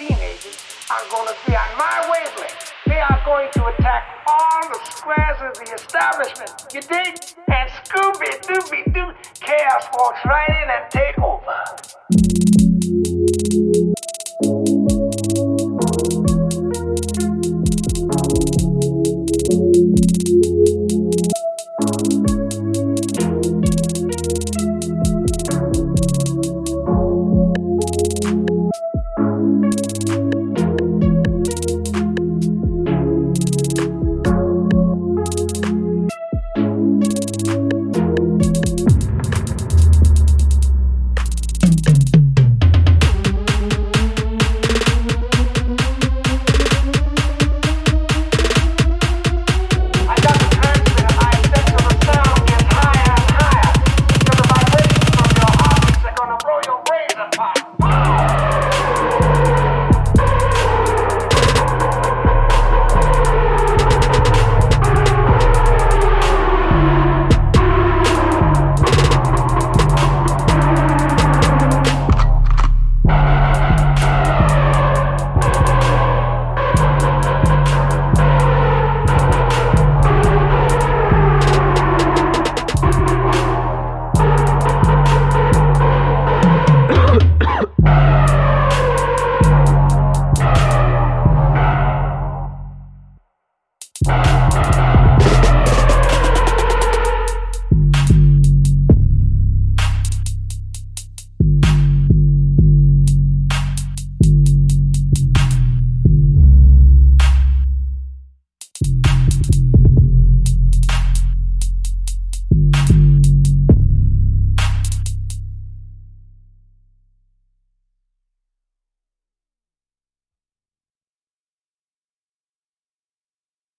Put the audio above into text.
teenagers are going to be on my wavelength. They are going to attack all the squares of the establishment. You dig? And Scooby Dooby Doo, chaos walks right in and take over.